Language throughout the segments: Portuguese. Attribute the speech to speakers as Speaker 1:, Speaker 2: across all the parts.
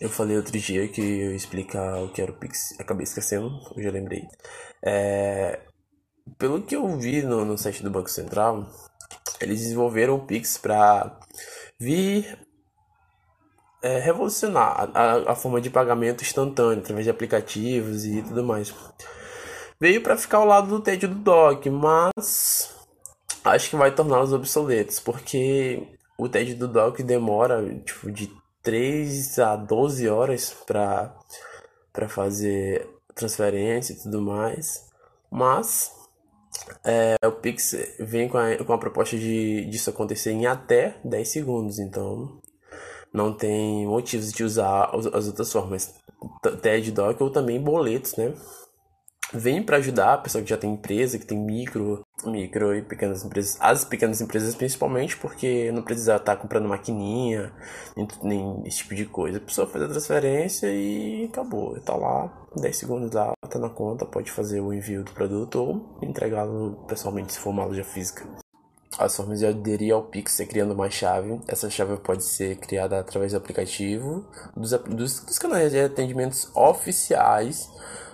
Speaker 1: Eu falei outro dia que eu ia explicar o que era o Pix, acabei esquecendo, eu já lembrei. É, pelo que eu vi no, no site do Banco Central, eles desenvolveram o Pix para vir é, revolucionar a, a, forma de pagamento instantâneo através de aplicativos e tudo mais. Veio para ficar ao lado do TED do DOC, mas acho que vai torná-los obsoletos, porque o TED do DOC demora tipo, de 3 a 12 horas para fazer transferência e tudo mais. Mas é, o Pix vem com a, com a proposta de disso acontecer em até 10 segundos, então não tem motivos de usar as outras formas. TED Doc ou também boletos, né? Vem para ajudar a pessoa que já tem empresa, que tem micro, micro e pequenas empresas, as pequenas empresas principalmente, porque não precisa estar tá comprando maquininha, nem, nem, esse tipo de coisa. A pessoa faz a transferência e acabou. Está lá, 10 segundos lá, tá na conta, pode fazer o envio do produto ou entregá-lo pessoalmente se for uma loja física. As formas de aderir ao Pix é criando uma chave. Essa chave pode ser criada através do aplicativo, dos, dos, dos canais de atendimentos oficiais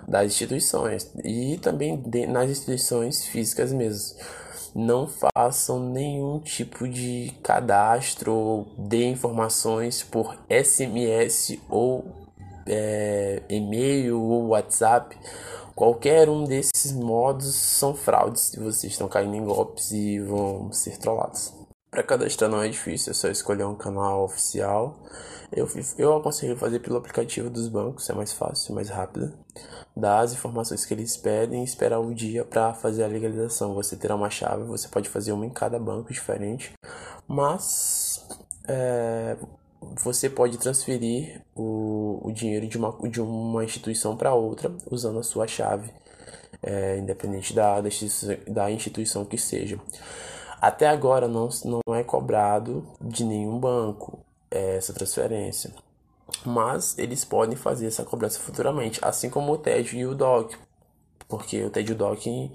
Speaker 1: das instituições e também de, nas instituições físicas mesmo. Não façam nenhum tipo de cadastro ou de informações por SMS ou é, e-mail ou WhatsApp. Qualquer um desses modos são fraudes e vocês estão caindo em golpes e vão ser trollados. Para cadastrar não é difícil, é só escolher um canal oficial. Eu, eu aconselho fazer pelo aplicativo dos bancos, é mais fácil, mais rápido. Dar as informações que eles pedem e esperar o dia para fazer a legalização. Você terá uma chave, você pode fazer uma em cada banco diferente, mas é, você pode transferir o, o dinheiro de uma, de uma instituição para outra usando a sua chave, é, independente da, da instituição que seja. Até agora não, não é cobrado de nenhum banco é, essa transferência, mas eles podem fazer essa cobrança futuramente, assim como o TED e o DOC, porque o TED e o DOC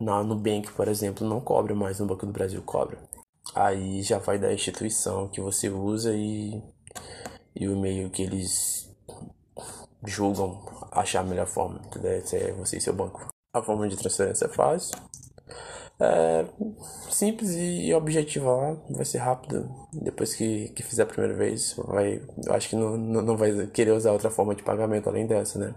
Speaker 1: na Nubank, por exemplo, não cobra mais, no Banco do Brasil cobra. Aí já vai da instituição que você usa e, e o e-mail que eles julgam achar a melhor forma, entendeu? é você e seu banco. A forma de transferência é fácil, é simples e objetiva vai ser rápido. Depois que, que fizer a primeira vez, vai, acho que não, não vai querer usar outra forma de pagamento além dessa, né?